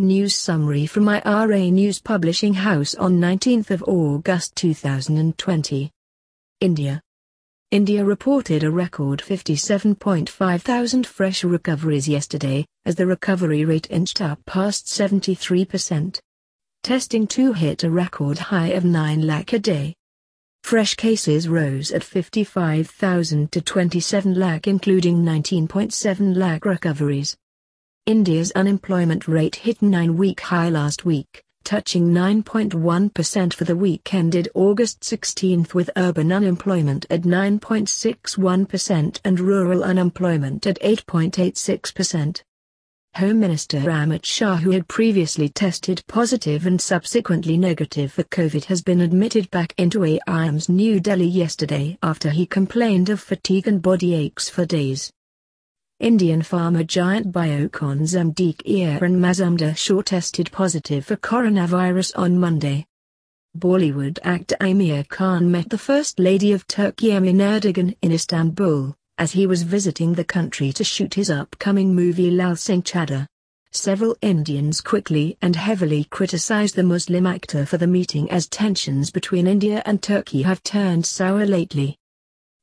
News summary from IRA News Publishing House on 19th of August 2020. India. India reported a record 57.5 thousand fresh recoveries yesterday, as the recovery rate inched up past 73%. Testing too hit a record high of 9 lakh a day. Fresh cases rose at 55,000 to 27 lakh including 19.7 lakh recoveries. India's unemployment rate hit 9-week high last week, touching 9.1% for the week ended August 16 with urban unemployment at 9.61% and rural unemployment at 8.86%. Home Minister Amit Shah who had previously tested positive and subsequently negative for COVID has been admitted back into AIIMS New Delhi yesterday after he complained of fatigue and body aches for days. Indian pharma giant Biocon's Amdeek Kiran Mazumdar Shaw tested positive for coronavirus on Monday. Bollywood actor Aamir Khan met the First Lady of Turkey Emin Erdogan in Istanbul as he was visiting the country to shoot his upcoming movie Lal Singh Chaddha. Several Indians quickly and heavily criticized the Muslim actor for the meeting as tensions between India and Turkey have turned sour lately.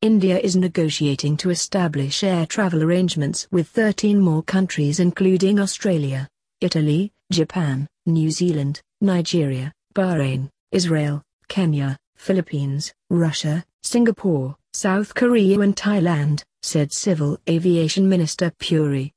India is negotiating to establish air travel arrangements with 13 more countries including Australia, Italy, Japan, New Zealand, Nigeria, Bahrain, Israel, Kenya, Philippines, Russia, Singapore, South Korea and Thailand, said Civil Aviation Minister Puri.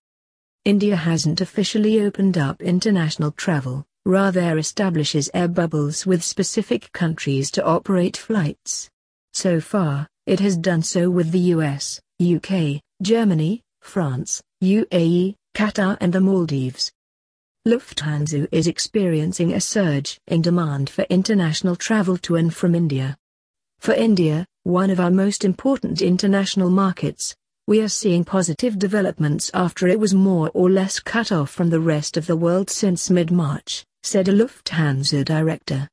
India hasn't officially opened up international travel, rather establishes air bubbles with specific countries to operate flights. So far, it has done so with the US, UK, Germany, France, UAE, Qatar and the Maldives. Lufthansa is experiencing a surge in demand for international travel to and from India. For India, one of our most important international markets, we are seeing positive developments after it was more or less cut off from the rest of the world since mid-March, said a Lufthansa director.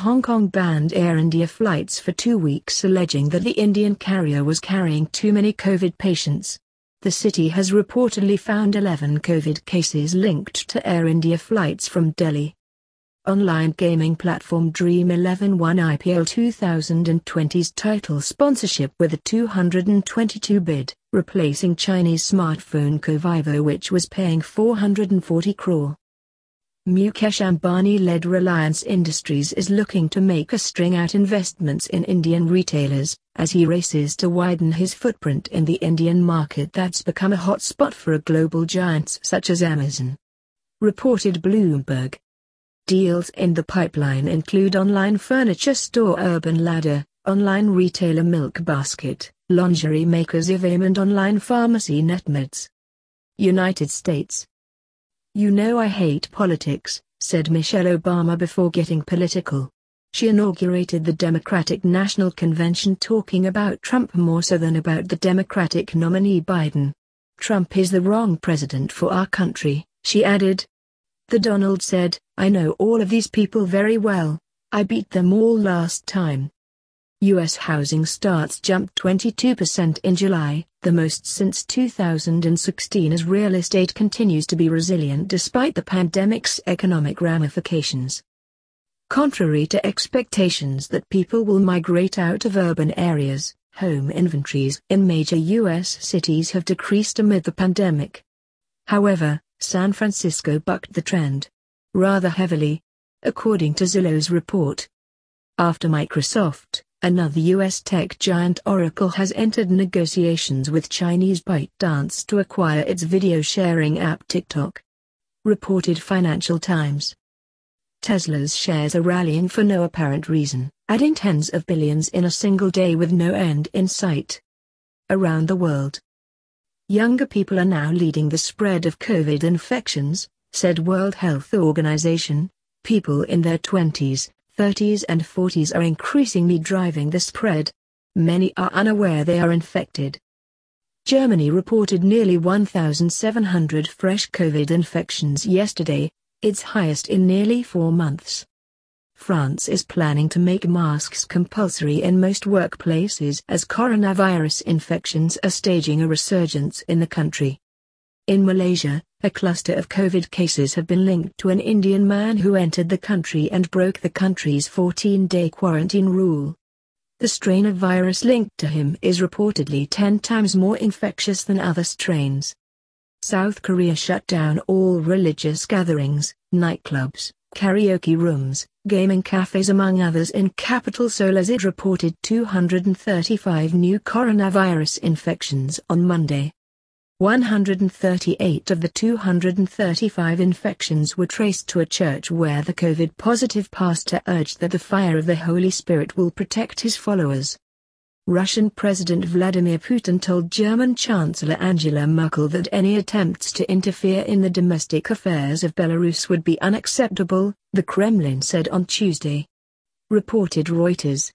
Hong Kong banned Air India flights for two weeks alleging that the Indian carrier was carrying too many COVID patients. The city has reportedly found 11 COVID cases linked to Air India flights from Delhi online gaming platform Dream 11 won IPL 2020's title sponsorship with a 222 bid, replacing Chinese smartphone co Vivo which was paying 440 crore. Mukesh Ambani-led Reliance Industries is looking to make a string out investments in Indian retailers, as he races to widen his footprint in the Indian market that's become a hotspot for a global giants such as Amazon. Reported Bloomberg. Deals in the pipeline include online furniture store Urban Ladder, online retailer Milk Basket, lingerie makers Zivame and online pharmacy NetMeds. United States. You know I hate politics, said Michelle Obama before getting political. She inaugurated the Democratic National Convention talking about Trump more so than about the Democratic nominee Biden. Trump is the wrong president for our country, she added, the Donald said, I know all of these people very well, I beat them all last time. U.S. housing starts jumped 22% in July, the most since 2016 as real estate continues to be resilient despite the pandemic's economic ramifications. Contrary to expectations that people will migrate out of urban areas, home inventories in major U.S. cities have decreased amid the pandemic. However, San Francisco bucked the trend. Rather heavily. According to Zillow's report. After Microsoft, another US tech giant Oracle has entered negotiations with Chinese ByteDance to acquire its video sharing app TikTok. Reported Financial Times. Tesla's shares are rallying for no apparent reason, adding tens of billions in a single day with no end in sight. Around the world, Younger people are now leading the spread of COVID infections, said World Health Organization. People in their 20s, 30s and 40s are increasingly driving the spread. Many are unaware they are infected. Germany reported nearly 1,700 fresh COVID infections yesterday, its highest in nearly four months. France is planning to make masks compulsory in most workplaces as coronavirus infections are staging a resurgence in the country. In Malaysia, a cluster of COVID cases have been linked to an Indian man who entered the country and broke the country's 14-day quarantine rule. The strain of virus linked to him is reportedly 10 times more infectious than other strains. South Korea shut down all religious gatherings, nightclubs, karaoke rooms, gaming cafes among others in capital Seoul as it reported 235 new coronavirus infections on Monday. 138 of the 235 infections were traced to a church where the COVID-positive pastor urged that the fire of the Holy Spirit will protect his followers. Russian President Vladimir Putin told German Chancellor Angela Merkel that any attempts to interfere in the domestic affairs of Belarus would be unacceptable, the Kremlin said on Tuesday. Reported Reuters.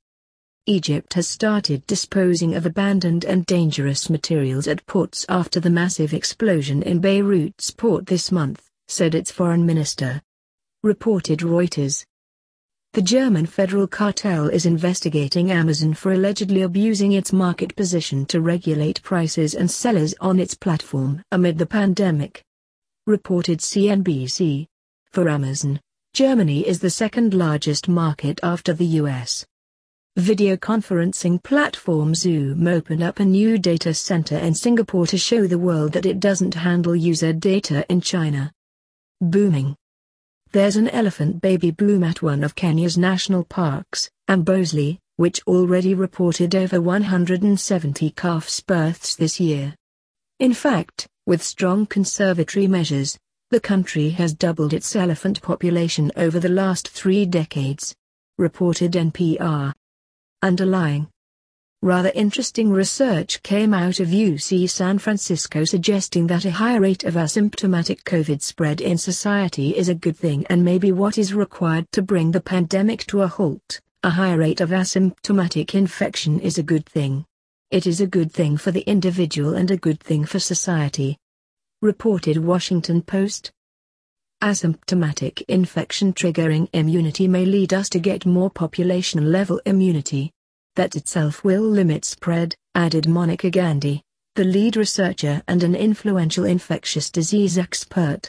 Egypt has started disposing of abandoned and dangerous materials at ports after the massive explosion in Beirut's port this month, said its foreign minister. Reported Reuters. The German federal cartel is investigating Amazon for allegedly abusing its market position to regulate prices and sellers on its platform amid the pandemic. Reported CNBC. For Amazon, Germany is the second largest market after the US. Video conferencing platform Zoom opened up a new data center in Singapore to show the world that it doesn't handle user data in China. Booming. There's an elephant baby boom at one of Kenya's national parks, Amboseli, which already reported over 170 calves births this year. In fact, with strong conservatory measures, the country has doubled its elephant population over the last three decades. Reported NPR underlying. Rather interesting research came out of UC San Francisco suggesting that a high rate of asymptomatic COVID spread in society is a good thing and maybe what is required to bring the pandemic to a halt. A high rate of asymptomatic infection is a good thing. It is a good thing for the individual and a good thing for society. Reported Washington Post. Asymptomatic infection triggering immunity may lead us to get more population level immunity. That itself will limit spread, added Monica Gandhi, the lead researcher and an influential infectious disease expert.